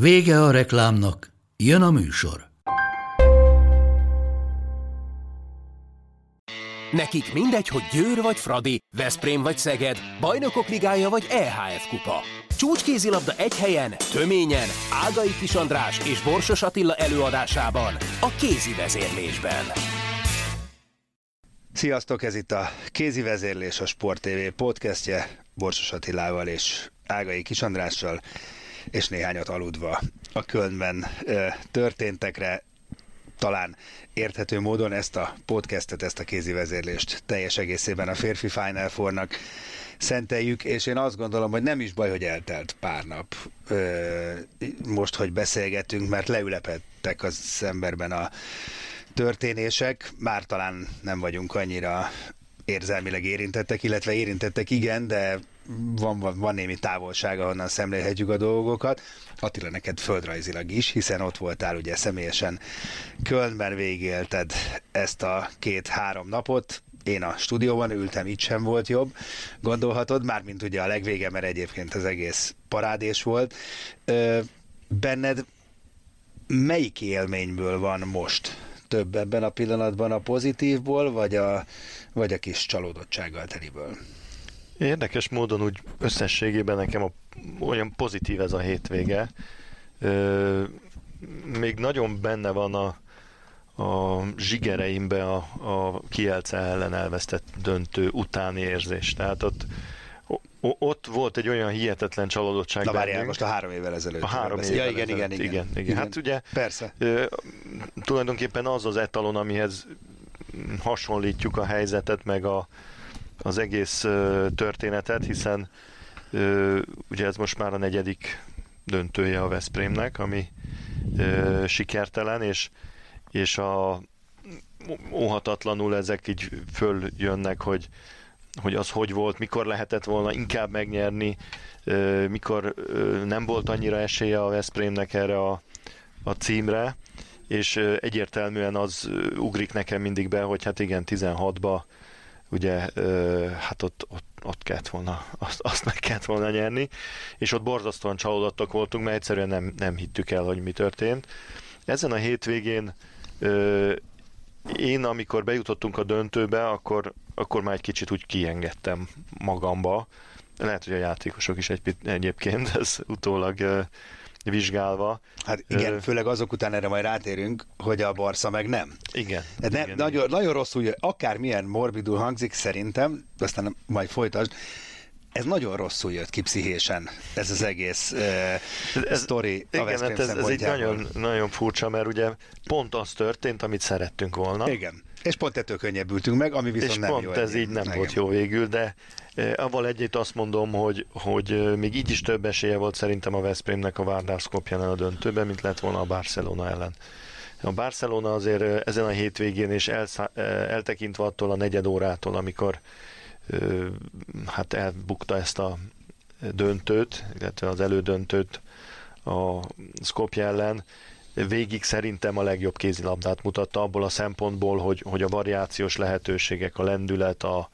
Vége a reklámnak, jön a műsor. Nekik mindegy, hogy Győr vagy Fradi, Veszprém vagy Szeged, Bajnokok Ligája vagy EHF Kupa. Csúcskézilabda egy helyen, töményen, Ágai Kis András és Borsos Attila előadásában, a kézi vezérlésben. Sziasztok, ez itt a Kézi Vezérlés, a Sport TV podcastje, Borsos Attilával és Ágai Kis Andrással és néhányat aludva a Kölnben történtekre talán érthető módon ezt a podcastet, ezt a kézi vezérlést teljes egészében a férfi Final Four-nak szenteljük, és én azt gondolom, hogy nem is baj, hogy eltelt pár nap most, hogy beszélgetünk, mert leülepettek az emberben a történések, már talán nem vagyunk annyira érzelmileg érintettek, illetve érintettek igen, de van, van, van némi távolság, ahonnan szemlélhetjük a dolgokat. Attila, neked földrajzilag is, hiszen ott voltál ugye személyesen Kölnben végélted ezt a két-három napot, én a stúdióban ültem, itt sem volt jobb, gondolhatod, mármint ugye a legvége, mert egyébként az egész parádés volt. Ö, benned melyik élményből van most több ebben a pillanatban a pozitívból, vagy a, vagy a kis csalódottsággal teliből? Érdekes módon úgy összességében nekem a, olyan pozitív ez a hétvége. Ö, még nagyon benne van a, a zsigereimbe a, a Kielce ellen elvesztett döntő utáni érzés. Tehát ott, ott volt egy olyan hihetetlen csalódottság. Na várjál, most a három évvel ezelőtt. A három évvel ja, igen, ezelőtt. igen, igen, igen, igen. igen. Hát ugye Persze. Tulajdonképpen az az etalon, amihez hasonlítjuk a helyzetet, meg a, az egész történetet, hiszen ugye ez most már a negyedik döntője a Veszprémnek, ami sikertelen, és, és a óhatatlanul ezek így följönnek, hogy, hogy az hogy volt, mikor lehetett volna inkább megnyerni, mikor nem volt annyira esélye a Veszprémnek erre a, a címre, és egyértelműen az ugrik nekem mindig be, hogy hát igen, 16-ba ugye hát ott, ott, ott kellett volna, azt, azt meg kellett volna nyerni, és ott borzasztóan csalódottak voltunk, mert egyszerűen nem, nem hittük el, hogy mi történt. Ezen a hétvégén én, amikor bejutottunk a döntőbe, akkor, akkor már egy kicsit úgy kiengedtem magamba. Lehet, hogy a játékosok is egy, egyébként, ez utólag vizsgálva. Hát igen, Ö... főleg azok után erre majd rátérünk, hogy a Barca meg nem. Igen. De nem, igen, nagyon, igen. nagyon rosszul, akármilyen morbidul hangzik szerintem, aztán majd folytasd, ez nagyon rosszul jött ki pszichésen, ez az egész uh, ez, sztori igen, a hát ez, ez egy nagyon, nagyon furcsa, mert ugye pont az történt, amit szerettünk volna. Igen. És pont ettől könnyebbültünk meg, ami viszont és nem pont jó. ez így nem Igen. volt jó végül, de eh, avval együtt azt mondom, hogy, hogy eh, még így is több esélye volt szerintem a Veszprémnek a Vardar Skopján a döntőben, mint lett volna a Barcelona ellen. A Barcelona azért eh, ezen a hétvégén és elszá, eltekintve attól a negyed órától, amikor hát elbukta ezt a döntőt, illetve az elődöntőt a Skopje ellen, végig szerintem a legjobb kézilabdát mutatta abból a szempontból, hogy, hogy a variációs lehetőségek, a lendület, a,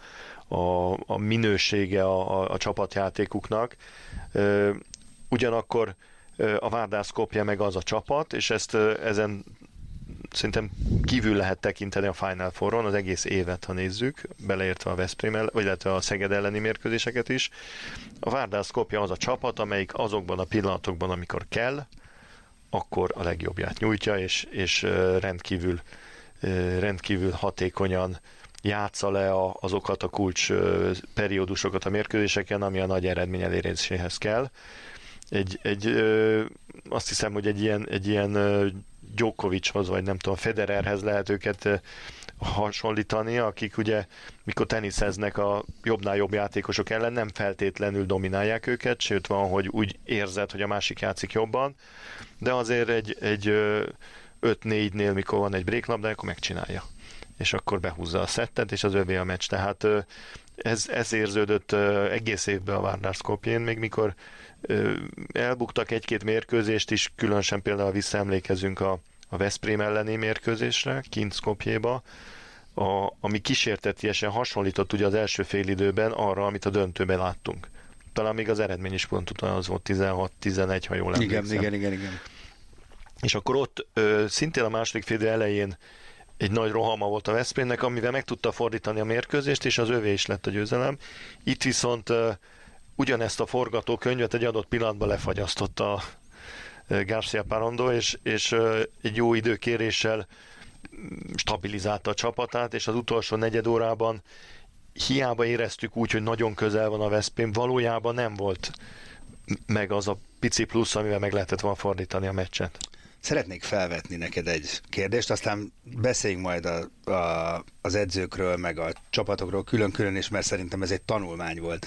a, a minősége a, a, a csapatjátékuknak. Ugyanakkor a Várdász kopja meg az a csapat, és ezt ezen szerintem kívül lehet tekinteni a Final Four-on az egész évet, ha nézzük, beleértve a Veszprém, vagy illetve a Szeged elleni mérkőzéseket is. A Várdász kopja az a csapat, amelyik azokban a pillanatokban, amikor kell, akkor a legjobbját nyújtja, és, és rendkívül, rendkívül hatékonyan játsza le a, azokat a kulcs periódusokat a mérkőzéseken, ami a nagy eredmény eléréséhez kell. Egy, egy, azt hiszem, hogy egy ilyen, egy ilyen Djokovichoz, vagy nem tudom, Federerhez lehet őket hasonlítani, akik ugye mikor teniszeznek a jobbnál jobb játékosok ellen nem feltétlenül dominálják őket, sőt van, hogy úgy érzed, hogy a másik játszik jobban, de azért egy, egy 5-4-nél, mikor van egy breaklabda, akkor megcsinálja. És akkor behúzza a szettet, és az övé a meccs. Tehát ez, ez érződött egész évben a Skopjén, még mikor elbuktak egy-két mérkőzést is, különösen például visszaemlékezünk a, a Veszprém elleni mérkőzésre, kint Skopjéba, a, ami kísértetiesen hasonlított ugye az első fél időben arra, amit a döntőben láttunk. Talán még az eredmény is pont az volt 16-11, ha jól emlékszem. Igen, igen, igen, igen. És akkor ott ö, szintén a második fél elején egy nagy rohama volt a Veszprémnek, amivel meg tudta fordítani a mérkőzést, és az övé is lett a győzelem. Itt viszont ö, ugyanezt a forgatókönyvet egy adott pillanatban lefagyasztotta Garcia Parondo, és, és egy jó időkéréssel stabilizálta a csapatát, és az utolsó negyed órában hiába éreztük úgy, hogy nagyon közel van a Veszprém, valójában nem volt meg az a pici plusz, amivel meg lehetett volna fordítani a meccset. Szeretnék felvetni neked egy kérdést, aztán beszéljünk majd a, a, az edzőkről, meg a csapatokról külön-külön is, mert szerintem ez egy tanulmány volt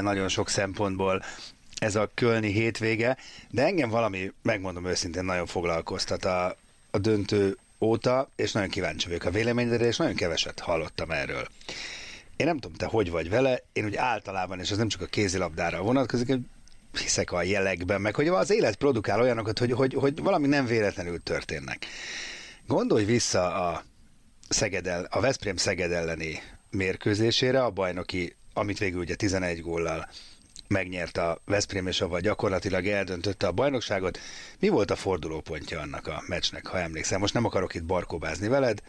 nagyon sok szempontból ez a kölni hétvége, de engem valami, megmondom őszintén, nagyon foglalkoztat a, a döntő óta, és nagyon kíváncsi vagyok a véleményedre, és nagyon keveset hallottam erről. Én nem tudom, te hogy vagy vele, én úgy általában, és ez nem csak a kézilabdára vonatkozik, hiszek a jelekben, meg hogy az élet produkál olyanokat, hogy, hogy, hogy valami nem véletlenül történnek. Gondolj vissza a Szegedel, a Veszprém Szeged elleni mérkőzésére, a bajnoki, amit végül ugye 11 góllal megnyert a Veszprém, és avval gyakorlatilag eldöntötte a bajnokságot. Mi volt a fordulópontja annak a meccsnek, ha emlékszem? Most nem akarok itt barkóbázni veled.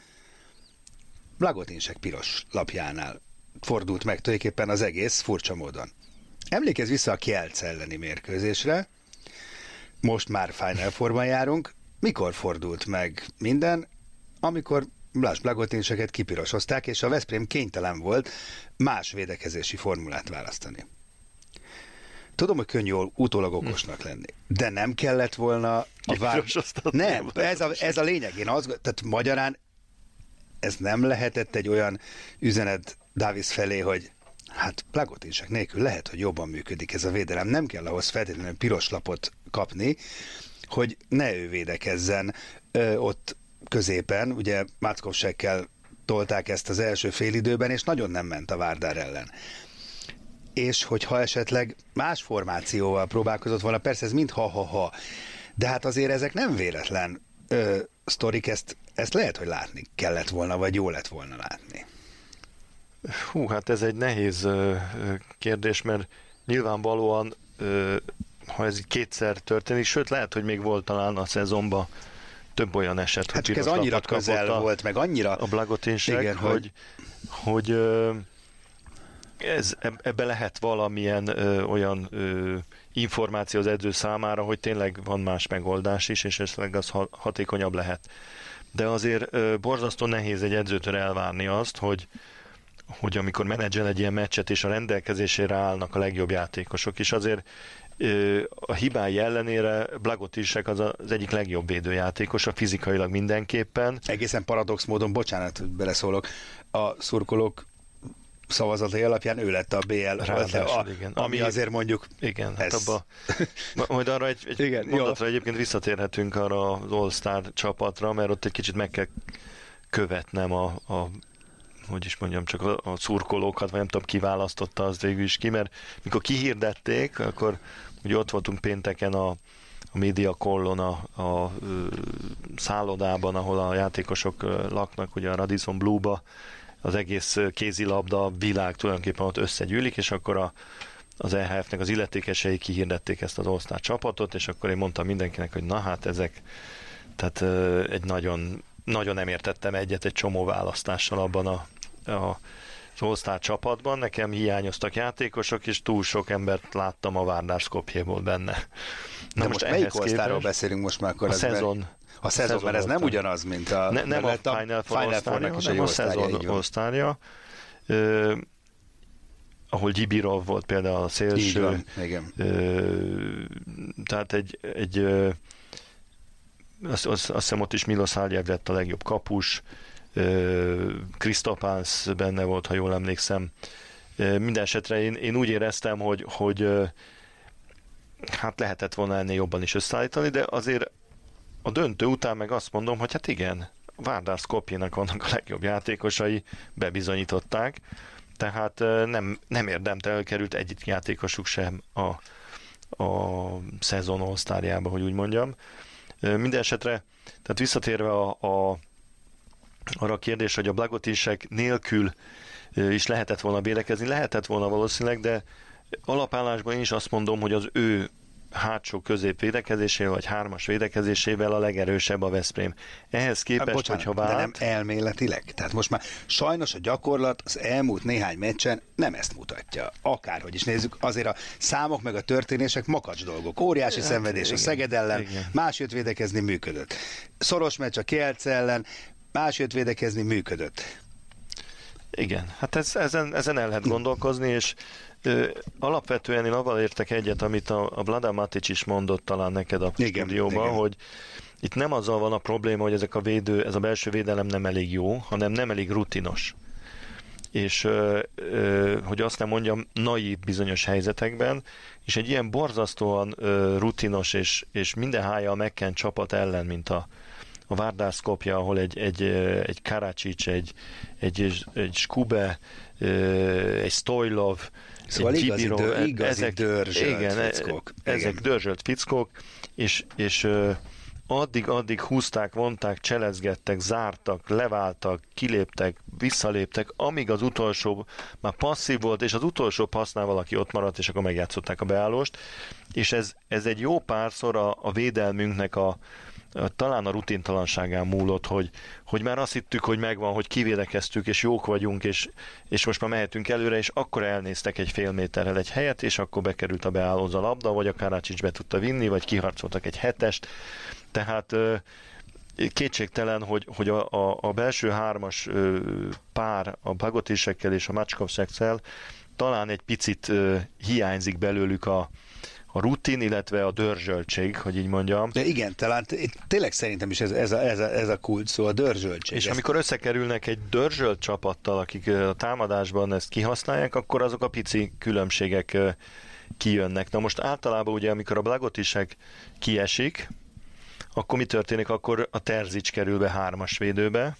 Blagotinsek piros lapjánál fordult meg tulajdonképpen az egész furcsa módon. Emlékezz vissza a Kielc elleni mérkőzésre, most már Final Fourban járunk, mikor fordult meg minden, amikor Blas Blagotinseket kipirosozták, és a Veszprém kénytelen volt más védekezési formulát választani. Tudom, hogy könnyű utólag okosnak lenni, de nem kellett volna a vár... Nem, ez a, ez a lényeg. Én azt, tehát magyarán ez nem lehetett egy olyan üzenet Davis felé, hogy hát plagotinsek nélkül lehet, hogy jobban működik ez a védelem. Nem kell ahhoz feltétlenül piros lapot kapni, hogy ne ő védekezzen ö, ott középen. Ugye Mackovsekkel tolták ezt az első félidőben, és nagyon nem ment a Várdár ellen és hogyha esetleg más formációval próbálkozott volna, persze ez mind ha-ha-ha, de hát azért ezek nem véletlen ö, sztorik, ezt, ezt lehet, hogy látni kellett volna, vagy jó lett volna látni. Hú, hát ez egy nehéz ö, kérdés, mert nyilvánvalóan ö, ha ez kétszer történik, sőt lehet, hogy még volt talán a szezonban több olyan eset, hát hogy ez annyira közel a, volt, meg annyira... A Blagotinsek, igen, hogy, hogy, hogy ö, ez, ebbe lehet valamilyen ö, olyan ö, információ az edző számára, hogy tényleg van más megoldás is, és esetleg az hatékonyabb lehet. De azért ö, borzasztó nehéz egy edzőtől elvárni azt, hogy hogy amikor menedzsel egy ilyen meccset, és a rendelkezésére állnak a legjobb játékosok, és azért ö, a hibái ellenére Blagotisek az az egyik legjobb védőjátékos, a fizikailag mindenképpen. Egészen paradox módon, bocsánat, beleszólok, a szurkolók szavazatai alapján ő lett a BL, Ráadásul, a, igen. ami, azért mondjuk igen, hát abba, majd arra egy, egy igen, mondatra jó. egyébként visszatérhetünk arra az All-Star csapatra, mert ott egy kicsit meg kell követnem a, a hogy is mondjam, csak a, a szurkolókat, vagy nem tudom, kiválasztotta az végül is ki, mert mikor kihirdették, akkor ugye ott voltunk pénteken a, a média kollon a, a szállodában, ahol a játékosok laknak, ugye a Radisson Blue-ba, az egész kézilabda világ tulajdonképpen ott összegyűlik, és akkor a, az EHF-nek az illetékesei kihirdették ezt az osztár csapatot, és akkor én mondtam mindenkinek, hogy na hát ezek, tehát egy nagyon, nagyon nem értettem egyet egy csomó választással abban a, a az osztár csapatban, nekem hiányoztak játékosok, és túl sok embert láttam a Várnár Skopjéból benne. Na De most, most melyik osztáról beszélünk most már akkor? A szezon, mert a szezon, szezon mert ez nem ugyanaz, mint a... Ne, nem a Final Four, Final hanem a szezon osztárja. Ö, ahol Gyibirov volt például a szélső. van, igen. Ö, tehát egy, egy azt, azt, azt hiszem ott is Milos Aljev lett a legjobb kapus, Krisztopánsz benne volt, ha jól emlékszem. Minden esetre én, én úgy éreztem, hogy, hogy hát lehetett volna ennél jobban is összeállítani, de azért a döntő után meg azt mondom, hogy hát igen, Várdár Skopjének vannak a legjobb játékosai, bebizonyították, tehát nem, nem érdemte került egyik játékosuk sem a, a szezon osztárjába, hogy úgy mondjam. Minden esetre, tehát visszatérve a, a, arra a kérdés, hogy a blagotisek nélkül is lehetett volna védekezni, lehetett volna valószínűleg, de alapállásban én is azt mondom, hogy az ő hátsó közép védekezésével, vagy hármas védekezésével a legerősebb a Veszprém. Ehhez képest, hát, bocsánat, hogyha vált... De nem elméletileg. Tehát most már sajnos a gyakorlat az elmúlt néhány meccsen nem ezt mutatja. Akárhogy is nézzük, azért a számok meg a történések makacs dolgok. Óriási hát, szenvedés igen, a Szeged ellen, igen. más jött védekezni működött. Szoros meccs a Kielce ellen, más jött védekezni működött. Igen, hát ez, ezen, ezen el lehet gondolkozni, és alapvetően én avval értek egyet, amit a, a Vlada Matic is mondott talán neked a igen, stúdióban, igen. hogy itt nem azzal van a probléma, hogy ezek a védő, ez a belső védelem nem elég jó, hanem nem elég rutinos. És hogy azt nem mondjam, naív bizonyos helyzetekben, és egy ilyen borzasztóan rutinos és, és minden hája megkent csapat ellen, mint a, a Várdás Skopja, ahol egy, egy, egy Karacsics, egy, egy, egy Skube, egy Stoilov, Szóval igazi, Kibiro, dö, igazi ezek, dörzsölt igen, e- fickók. Ezek igen. dörzsölt fickók, és, és addig-addig húzták, vonták, cselezgettek, zártak, leváltak, kiléptek, visszaléptek, amíg az utolsó már passzív volt, és az utolsó passznál valaki ott maradt, és akkor megjátszották a beállást. És ez, ez egy jó párszor a, a védelmünknek a, talán a rutintalanságán múlott, hogy, hogy már azt hittük, hogy megvan, hogy kivédekeztük, és jók vagyunk, és, és most már mehetünk előre, és akkor elnéztek egy fél méterrel egy helyet, és akkor bekerült a beállóz a labda, vagy a Karácsics be tudta vinni, vagy kiharcoltak egy hetest. Tehát kétségtelen, hogy, hogy a, a, a belső hármas pár a Bagotisekkel és a Macskovszekszel talán egy picit hiányzik belőlük a, a rutin, illetve a dörzsöltség, hogy így mondjam. De igen, talán tényleg szerintem is ez, ez, a, ez, a, ez a kult szó, a dörzsöltség. És ezt... amikor összekerülnek egy dörzsölt csapattal, akik a támadásban ezt kihasználják, akkor azok a pici különbségek kijönnek. Na most általában ugye, amikor a Blagotisek kiesik, akkor mi történik? Akkor a Terzics kerül be hármas védőbe,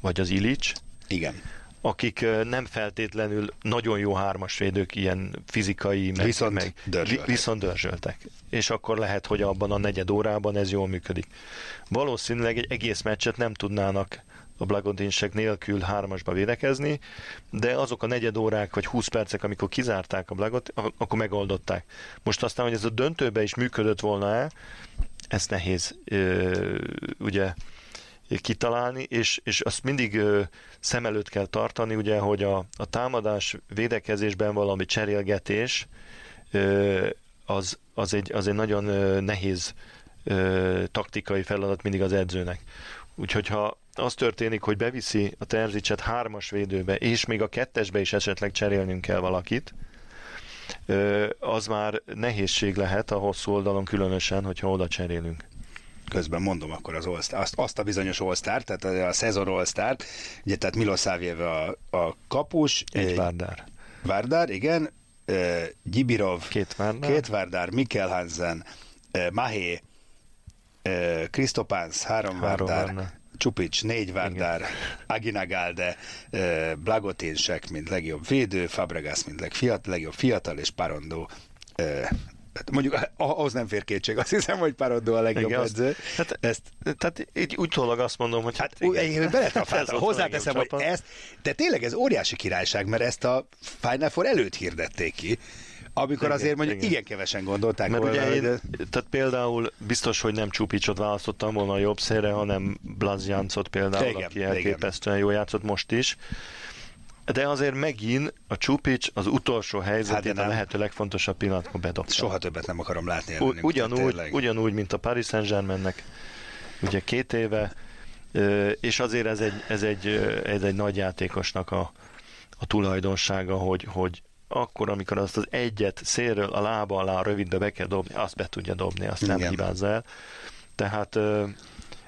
vagy az Ilics. Igen akik nem feltétlenül nagyon jó hármas védők, ilyen fizikai, meg, viszont, meg, dörzsöltek. viszont dörzsöltek. És akkor lehet, hogy abban a negyed órában ez jól működik. Valószínűleg egy egész meccset nem tudnának a Blagodinsek nélkül hármasba védekezni, de azok a negyed órák vagy 20 percek, amikor kizárták a Blagot, akkor megoldották. Most aztán, hogy ez a döntőbe is működött volna-e, ezt nehéz ugye kitalálni, és, és azt mindig szem előtt kell tartani, ugye, hogy a, a támadás védekezésben valami cserélgetés az, az, egy, az egy nagyon nehéz taktikai feladat mindig az edzőnek. Úgyhogy ha az történik, hogy beviszi a Terzicset hármas védőbe, és még a kettesbe is esetleg cserélnünk kell valakit, az már nehézség lehet a hosszú oldalon különösen, hogyha oda cserélünk közben mondom akkor az All-Star, azt, azt a bizonyos all tehát a, a szezon all ugye tehát Milosávjev a, a kapus. Egy Várdár. Várdár, igen. Uh, Gyibirov. Két Várdár. Két Várdár, Mikkel Hansen, uh, Mahé, uh, Kristopánsz, három, három Várdár. Várna. Csupics, négy Várdár, Aginagalde, Blagotinsek, mint legjobb védő, Fabregas, mint legfiatal, legjobb fiatal, és Parondó Hát mondjuk ahhoz nem fér kétség, azt hiszem, hogy Parodó a legjobb igen, edző. Hát, ezt, tehát így utólag azt mondom, hogy hát, hát igen, beletrafáltam, hozzáteszem, hogy ezt, de tényleg ez óriási királyság, mert ezt a Final Four előtt hirdették ki, amikor igen, azért mondjuk igen. igen kevesen gondolták Mert volna, ugye én, de... tehát például biztos, hogy nem Csupicsot választottam volna a jobb szére, hanem Blazjancot például, igen, aki elképesztően jól játszott most is. De azért megint a Csupics az utolsó helyzetén hát a lehető legfontosabb pillanatban bedobta. Soha többet nem akarom látni előnünk. Ugyanúgy, ugyanúgy, mint a Paris Saint-Germainnek, ugye két éve, és azért ez egy, ez egy, ez egy nagy játékosnak a, a tulajdonsága, hogy, hogy akkor, amikor azt az egyet szélről a lába alá rövidbe be kell dobni, azt be tudja dobni, azt Igen. nem hibázza el. Tehát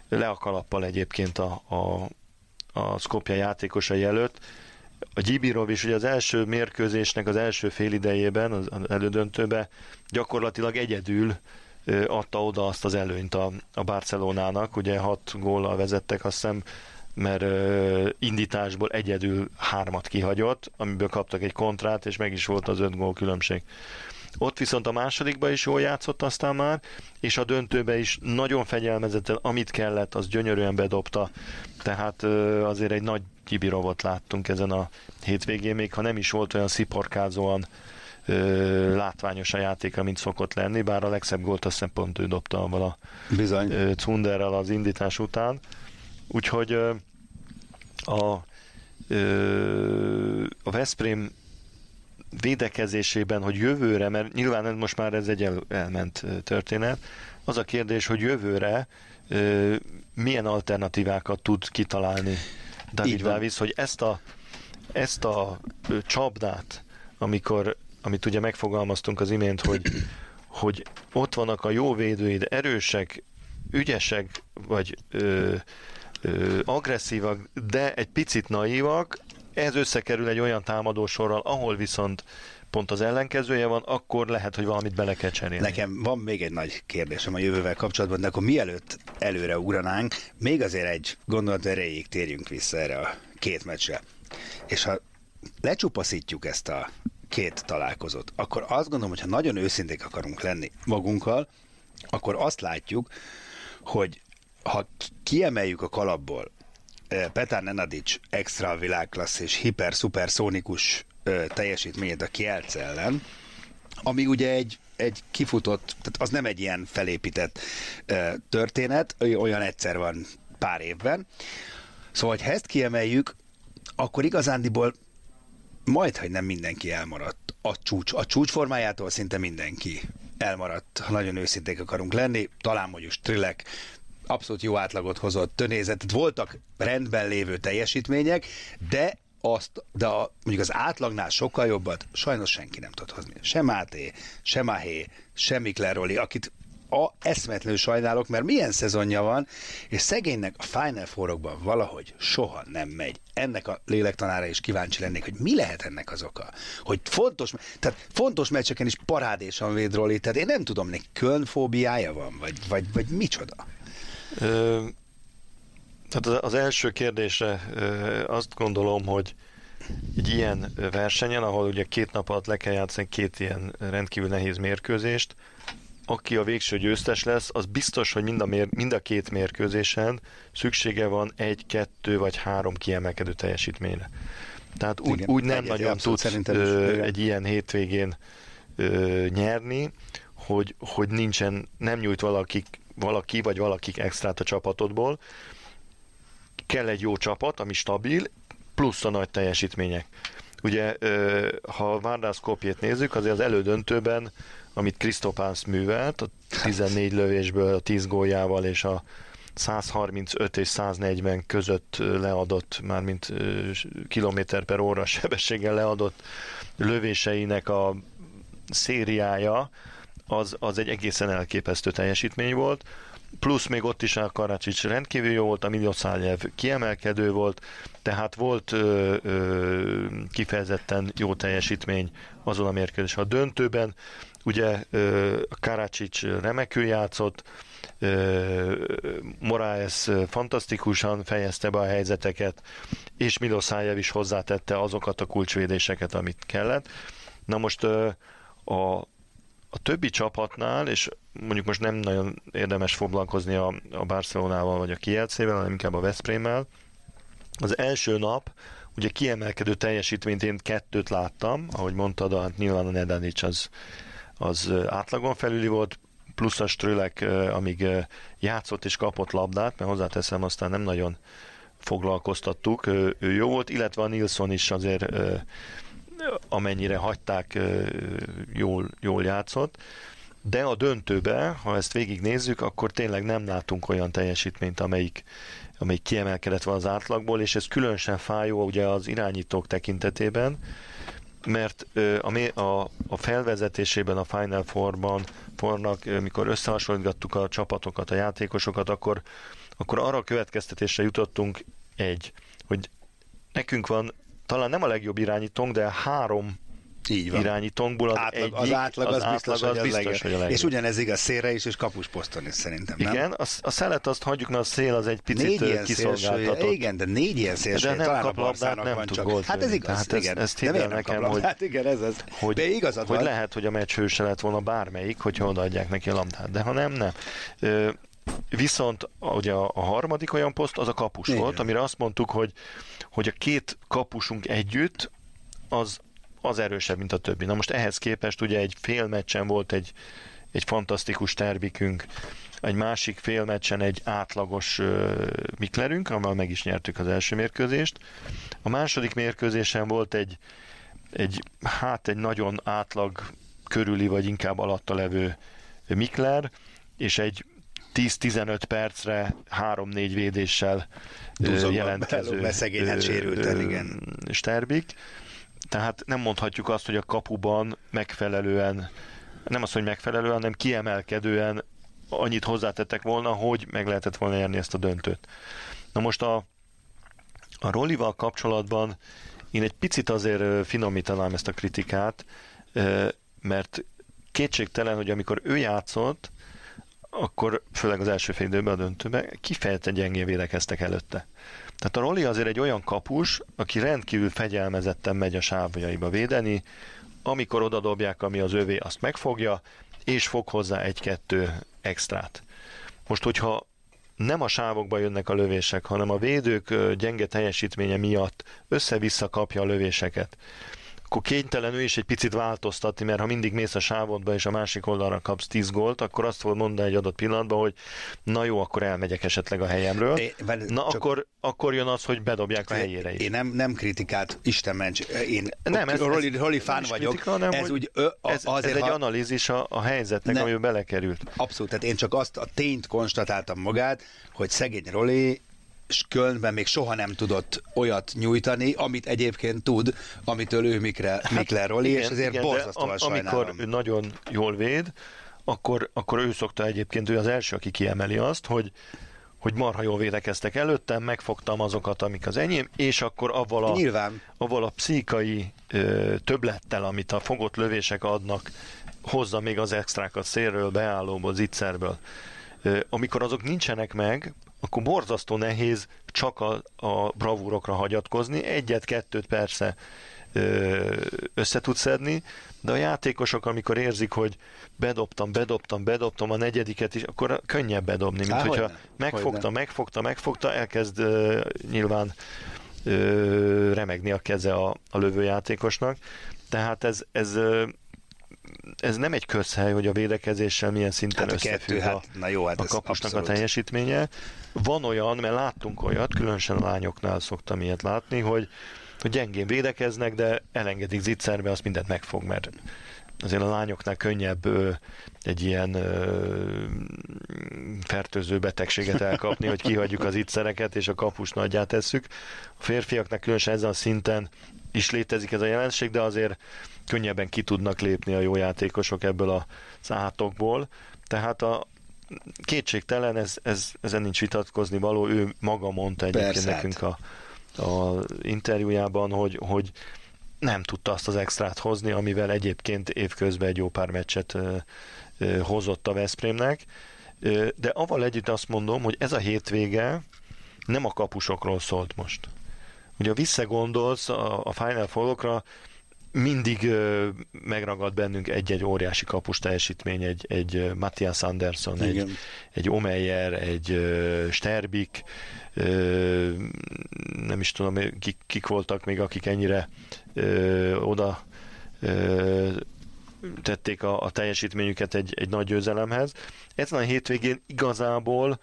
le a kalappal egyébként a, a, a Skopje játékosai előtt. A Gyibirov is ugye az első mérkőzésnek az első fél idejében, az elődöntőbe gyakorlatilag egyedül adta oda azt az előnyt a, a Barcelonának, ugye hat góllal vezettek, azt hiszem, mert indításból egyedül hármat kihagyott, amiből kaptak egy kontrát, és meg is volt az öt gól különbség. Ott viszont a másodikba is jól játszott aztán már, és a döntőbe is nagyon fegyelmezetten, amit kellett, az gyönyörűen bedobta. Tehát azért egy nagy kibirovot láttunk ezen a hétvégén, még ha nem is volt olyan sziporkázóan ö, látványos a játéka, mint szokott lenni, bár a legszebb gólt azt hiszem pont ő dobta avval a Bizony. Ö, Cunderrel az indítás után. Úgyhogy ö, a, ö, a Veszprém védekezésében, hogy jövőre, mert nyilván most már ez egy el, elment történet, az a kérdés, hogy jövőre ö, milyen alternatívákat tud kitalálni David Davis, hogy ezt a, ezt a csapdát, amikor amit ugye megfogalmaztunk az imént, hogy, hogy ott vannak a jó védőid, erősek, ügyesek, vagy ö, ö, agresszívak, de egy picit naívak, ez összekerül egy olyan támadósorral, ahol viszont pont az ellenkezője van, akkor lehet, hogy valamit bele kell cserélni. Nekem van még egy nagy kérdésem a jövővel kapcsolatban, de akkor mielőtt előre ugranánk, még azért egy gondolat erejéig térjünk vissza erre a két meccsre. És ha lecsupaszítjuk ezt a két találkozót, akkor azt gondolom, hogy ha nagyon őszinték akarunk lenni magunkkal, akkor azt látjuk, hogy ha kiemeljük a kalapból eh, Petár Nenadic extra világklassz és hiper-szuperszónikus teljesítményét a Kielc ellen, ami ugye egy, egy kifutott, tehát az nem egy ilyen felépített történet, olyan egyszer van pár évben. Szóval, ha ezt kiemeljük, akkor igazándiból majd, hogy nem mindenki elmaradt a csúcs. A csúcs formájától szinte mindenki elmaradt, ha nagyon őszinték akarunk lenni. Talán mondjuk Strilek abszolút jó átlagot hozott, tönézet. Voltak rendben lévő teljesítmények, de azt, de a, mondjuk az átlagnál sokkal jobbat sajnos senki nem tud hozni. Sem Máté, sem Mahé, sem Mikler Roli, akit a eszmetlenül sajnálok, mert milyen szezonja van, és szegénynek a Final Fourokban valahogy soha nem megy. Ennek a lélektanára is kíváncsi lennék, hogy mi lehet ennek az oka. Hogy fontos, tehát fontos meccseken is parádésan véd Roli, tehát én nem tudom, neki kölnfóbiája van, vagy, vagy, vagy micsoda? Ö, tehát az első kérdésre azt gondolom, hogy egy ilyen versenyen, ahol ugye két nap alatt le kell játszani két ilyen rendkívül nehéz mérkőzést, aki a végső győztes lesz, az biztos, hogy mind a, mér, mind a két mérkőzésen szüksége van egy, kettő vagy három kiemelkedő teljesítményre. Tehát úgy, úgy nem egy, nagyon tud ö, egy ilyen hétvégén ö, nyerni, hogy, hogy nincsen, nem nyújt valaki, valaki vagy valakik extrát a csapatodból. Kell egy jó csapat, ami stabil, plusz a nagy teljesítmények. Ugye, ha Várdász kopjét nézzük, azért az elődöntőben amit Krisztopánsz művelt, a 14 lövésből a 10 góljával és a 135 és 140 között leadott, mármint kilométer per óra sebességgel leadott lövéseinek a szériája, az, az egy egészen elképesztő teljesítmény volt plusz még ott is a Karacsics rendkívül jó volt, a Milyoszáljev kiemelkedő volt, tehát volt ö, ö, kifejezetten jó teljesítmény azon a mérkőzés. A döntőben ugye ö, Karacsics remekül játszott, Moraes fantasztikusan fejezte be a helyzeteket, és Miloszájev is hozzátette azokat a kulcsvédéseket, amit kellett. Na most a, a többi csapatnál, és mondjuk most nem nagyon érdemes foglalkozni a, a Barcelonával vagy a Kielcével, hanem inkább a Veszprémmel. Az első nap ugye kiemelkedő teljesítményt én kettőt láttam, ahogy mondtad, hát nyilván a Nedanic az, az átlagon felüli volt, plusz a Strölek, amíg játszott és kapott labdát, mert hozzáteszem, aztán nem nagyon foglalkoztattuk, ő jó volt, illetve a Nilsson is azért amennyire hagyták, jól, jól játszott. De a döntőbe, ha ezt végignézzük, akkor tényleg nem látunk olyan teljesítményt, amelyik, amelyik kiemelkedett van az átlagból, és ez különösen fájó ugye az irányítók tekintetében, mert a, a, a felvezetésében a Final Four-ban, Fornak, mikor összehasonlítgattuk a csapatokat, a játékosokat, akkor, akkor arra a következtetésre jutottunk egy, hogy nekünk van talán nem a legjobb irányítónk, de három így van. irányítónkból az átlag, egyik, az átlag az, az biztos, átlag hogy, az biztos, legjobb. hogy a legjobb. És ugyanez igaz szélre is, és kapusposzton is szerintem, nem? Igen, a, a szelet azt hagyjuk, mert a szél az egy picit Négy ilyen szélsője, kiszolgáltatott. igen, de négy ilyen szélsője, De nem talán kap labdát, nem tud gólt Hát ez igaz, ez- igen. ezt de nem kap nekem, hogy- labdát? igen, ez az. hogy, de igazad hogy van. lehet, hogy a meccs hőse lett volna bármelyik, hogyha odaadják neki a labdát, de ha nem, nem. Ö, viszont ugye a, a harmadik olyan poszt az a kapus Igen. volt, amire azt mondtuk, hogy, hogy a két kapusunk együtt az, az erősebb, mint a többi. Na most ehhez képest ugye egy fél meccsen volt egy, egy fantasztikus tervikünk, egy másik fél meccsen egy átlagos uh, Miklerünk, amivel meg is nyertük az első mérkőzést. A második mérkőzésen volt egy, egy hát egy nagyon átlag körüli, vagy inkább alatta levő Mikler, és egy 10-15 percre 3-4 védéssel ö, Duzogva jelentkező belül, mert szegény, ö, sérülten, ö, igen. Sterbik. Tehát nem mondhatjuk azt, hogy a kapuban megfelelően, nem az, hogy megfelelően, hanem kiemelkedően annyit hozzátettek volna, hogy meg lehetett volna nyerni ezt a döntőt. Na most a, a Rollival kapcsolatban én egy picit azért finomítanám ezt a kritikát, mert kétségtelen, hogy amikor ő játszott, akkor főleg az első fél időben a döntőben kifejezetten gyengén védekeztek előtte. Tehát a Roli azért egy olyan kapus, aki rendkívül fegyelmezetten megy a sávjaiba védeni, amikor odadobják, ami az övé, azt megfogja, és fog hozzá egy-kettő extrát. Most, hogyha nem a sávokba jönnek a lövések, hanem a védők gyenge teljesítménye miatt össze-vissza kapja a lövéseket, akkor kénytelen ő is egy picit változtatni, mert ha mindig mész a sávodba és a másik oldalra kapsz 10 gólt, akkor azt fogod mondani egy adott pillanatban, hogy na jó, akkor elmegyek esetleg a helyemről. É, na csak- akkor, akkor jön az, hogy bedobják a helyére is. Én nem, nem kritikát, Isten ments, én Nem, ez- Roli, ez Roli fán vagyok, kritika, hanem, ez úgy ö, a, ez, azért, ez egy ha, analízis a, a helyzetnek, Nem. amiben belekerült. Abszolút, tehát én csak azt a tényt konstatáltam magát, hogy szegény Roli Kölnben még soha nem tudott olyat nyújtani, amit egyébként tud, amitől ő Mikre, Mikler Roli, és ezért de borzasztóan am- sajnálom. Amikor ő nagyon jól véd, akkor, akkor ő szokta egyébként, ő az első, aki kiemeli azt, hogy hogy marha jól védekeztek előttem, megfogtam azokat, amik az enyém, és akkor avval a, Nyilván. avval a pszichai ö, többlettel, amit a fogott lövések adnak, hozza még az extrákat szélről, beállóból, zicserből. Ö, amikor azok nincsenek meg, akkor borzasztó nehéz csak a, a bravúrokra hagyatkozni. Egyet-kettőt persze össze tud szedni, de a játékosok, amikor érzik, hogy bedobtam, bedobtam, bedobtam a negyediket is, akkor könnyebb bedobni, mint Há, hogyha hogyne, megfogta, hogyne. megfogta, megfogta, elkezd ö, nyilván ö, remegni a keze a, a lövőjátékosnak. Tehát ez, ez, ez nem egy közhely, hogy a védekezéssel milyen szinten Hát a összefügg kettő, a, hát na jó, hát a kapusnak abszolút. a teljesítménye. Van olyan, mert láttunk olyat, különösen a lányoknál szoktam ilyet látni, hogy, hogy gyengén védekeznek, de elengedik zicserbe, azt mindent megfog, mert azért a lányoknál könnyebb ö, egy ilyen ö, fertőző betegséget elkapni, hogy kihagyjuk az ittszereket és a kapus nagyját tesszük. A férfiaknak különösen ezen a szinten is létezik ez a jelenség, de azért könnyebben ki tudnak lépni a jó játékosok ebből az átokból. Tehát a kétségtelen, ez, ez, ezen nincs vitatkozni való, ő maga mondta egyébként Persze, hát. nekünk a, a interjújában, hogy, hogy nem tudta azt az extrát hozni, amivel egyébként évközben egy jó pár meccset ö, ö, hozott a Veszprémnek. Ö, de avval együtt azt mondom, hogy ez a hétvége nem a kapusokról szólt most. Ugye visszagondolsz a, a Final Four-okra, mindig megragad bennünk egy-egy óriási kapus teljesítmény, egy, egy Matthias Andersson, egy, Igen. egy Omeyer, egy Sterbik, nem is tudom, kik, kik voltak még, akik ennyire oda tették a, a teljesítményüket egy, egy nagy győzelemhez. Ezen a hétvégén igazából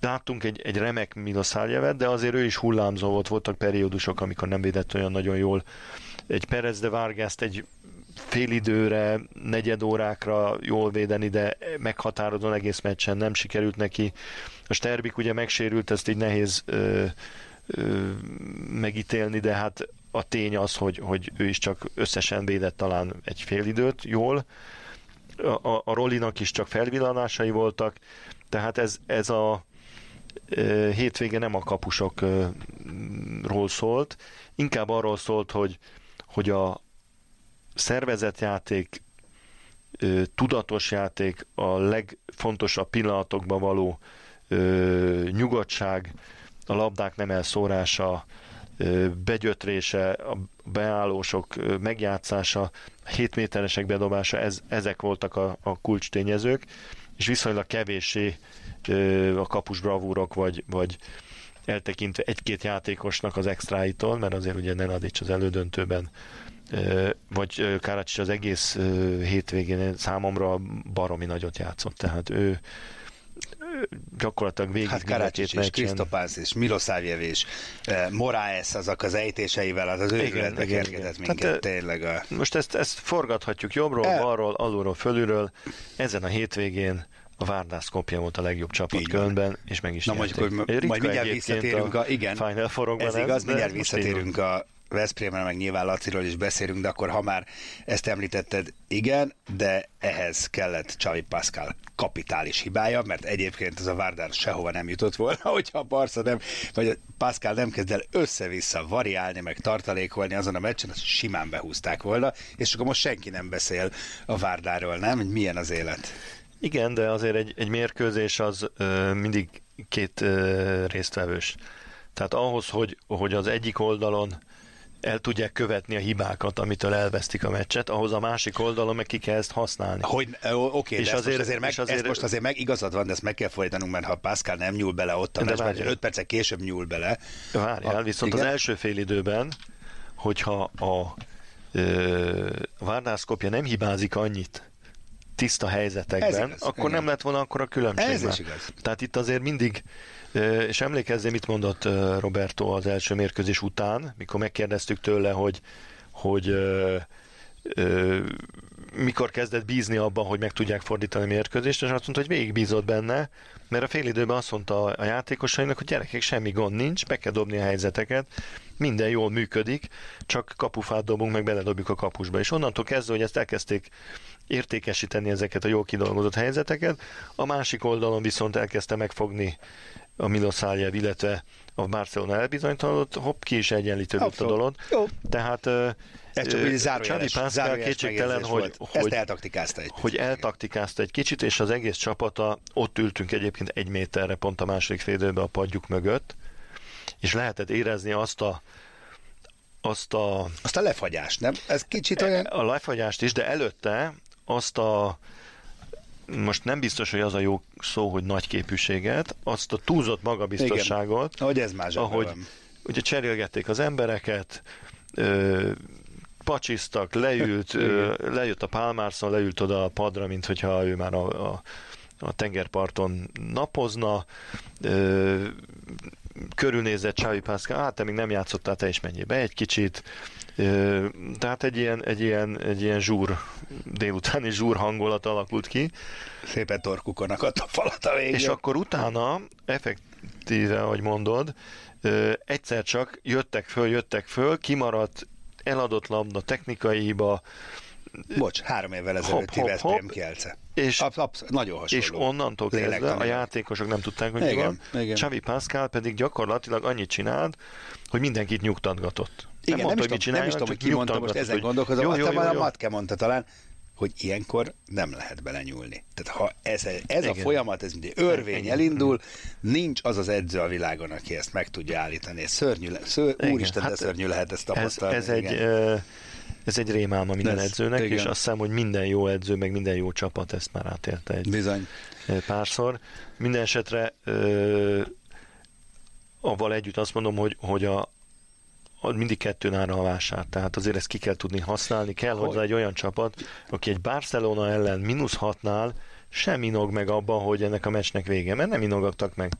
láttunk egy, egy remek Miloszeljevet, de azért ő is hullámzó volt, voltak periódusok, amikor nem védett olyan nagyon jól. Egy Perez de Vargaszt egy fél időre, negyed órákra jól védeni, de meghatározóan egész meccsen nem sikerült neki. A Sterbik ugye megsérült, ezt így nehéz ö, ö, megítélni, de hát a tény az, hogy, hogy ő is csak összesen védett talán egy fél időt jól. A, a, a Rolinak is csak felvillanásai voltak, tehát ez, ez a hétvége nem a kapusokról szólt, inkább arról szólt, hogy, hogy a szervezett játék, tudatos játék, a legfontosabb pillanatokban való nyugodtság, a labdák nem elszórása, begyötrése, a beállósok megjátszása, 7 méteresek bedobása, ez, ezek voltak a, a kulcs tényezők, és viszonylag kevéssé a kapus bravúrok, vagy, vagy eltekintve egy-két játékosnak az extráitól, mert azért ugye Nenadics az elődöntőben vagy Káracsics az egész hétvégén számomra baromi nagyot játszott, tehát ő, gyakorlatilag végig Hát Karácsics és Krisztopász és Milosavljev és Moraes azok az ejtéseivel, az az őrületbe kergetett minket Tehát, tényleg. A... Most ezt, ezt forgathatjuk jobbról, El... balról, alulról, fölülről. Ezen a hétvégén a Várdász kopja volt a legjobb csapat Így Kölnben, és meg is Na mondjuk, hogy majd mindjárt visszatérünk a, igen, Final ez, ez igaz, mindjárt visszatérünk a Veszprémre, meg nyilván Laciról is beszélünk, de akkor ha már ezt említetted, igen, de ehhez kellett Csavi Pascal kapitális hibája, mert egyébként ez a Várdár sehova nem jutott volna, hogyha a Barca nem, vagy a Pascal nem kezd el össze-vissza variálni, meg tartalékolni azon a meccsen, azt simán behúzták volna, és akkor most senki nem beszél a Várdáról, nem? Hogy milyen az élet? Igen, de azért egy, egy mérkőzés az ö, mindig két ö, résztvevős. Tehát ahhoz, hogy, hogy az egyik oldalon el tudják követni a hibákat, amitől elvesztik a meccset, ahhoz a másik oldalon meg ki kell ezt használni. Hogy, oké, okay, és de azért, azért, meg, azért, ezt most azért meg igazad van, de ezt meg kell fordítanunk, mert ha Pascal nem nyúl bele ott a meccsben, 5 percek később nyúl bele. Várjál, a, viszont igen? az első fél időben, hogyha a ö, Várnászkopja nem hibázik annyit, tiszta helyzetekben, igaz, akkor igen. nem lett volna akkor a különbség. Ez is igaz. Tehát itt azért mindig és emlékezzél, mit mondott Roberto az első mérkőzés után, mikor megkérdeztük tőle, hogy, hogy mikor kezdett bízni abban, hogy meg tudják fordítani a mérkőzést, és azt mondta, hogy végig bízott benne, mert a fél időben azt mondta a játékosainak, hogy gyerekek, semmi gond nincs, be kell dobni a helyzeteket, minden jól működik, csak kapufát dobunk, meg beledobjuk a kapusba. És onnantól kezdve, hogy ezt elkezdték értékesíteni ezeket a jól kidolgozott helyzeteket, a másik oldalon viszont elkezdte megfogni a Milosáljev, illetve a Barcelona elbizonytalanodott, hopp, ki is egyenlítődött a dolog. Jó. Tehát ez csak egy Pascal kétségtelen, hogy, hogy, Ezt eltaktikázta egy hogy eltaktikázta egy kicsit, és az egész csapata, ott ültünk egyébként egy méterre, pont a második félidőben a padjuk mögött, és lehetett érezni azt a azt a... Azt a lefagyást, nem? Ez kicsit olyan... A lefagyást is, de előtte azt a most nem biztos, hogy az a jó szó, hogy nagy képűséget, azt a túlzott magabiztosságot, Igen. Ahogy ez más ahogy van. ugye cserélgették az embereket, ö, pacsisztak, leült, ö, lejött a Pálmárszon, leült oda a padra, mint hogyha ő már a, a, a tengerparton napozna, ö, körülnézett Csávi Pászka, hát te még nem játszottál, te is menjél be egy kicsit, tehát egy ilyen, egy ilyen, egy ilyen zsúr, délutáni zsúr hangulat alakult ki. Szépen torkukon akadt a falat a végén. És akkor utána, effektíve, ahogy mondod, egyszer csak jöttek föl, jöttek föl, kimaradt eladott labda, technikai hiba, Bocs, három évvel ezelőtti Veszprém Kielce. És, absz, absz, nagyon hasonló. És onnantól kezdve a játékosok nem tudták, hogy igen, mi van. Xavi Pascal pedig gyakorlatilag annyit csinált, hogy mindenkit nyugtatgatott. Igen, nem, mondta, nem, is, tudom, nem is tudom, hogy ki mondta, most ezen gondolkozom. Jó, jó, jó, jó. a Matke mondta talán, hogy ilyenkor nem lehet belenyúlni. Tehát ha ez, ez a folyamat, ez mint örvény Igen. elindul, nincs az az edző a világon, aki ezt meg tudja állítani. Ez szörnyű, ször, úristen, hát de szörnyű lehet ezt tapasztalni. Ez, ez egy, uh, ez egy rémálma minden ez, edzőnek, igen. és azt hiszem, hogy minden jó edző, meg minden jó csapat ezt már átélte egy Bizony. párszor. Minden esetre uh, avval együtt azt mondom, hogy, hogy a, mindig kettőn ára a vásár, tehát azért ezt ki kell tudni használni, kell hogy? hozzá egy olyan csapat, aki egy Barcelona ellen mínusz hatnál sem inog meg abban, hogy ennek a meccsnek vége, mert nem inogattak meg.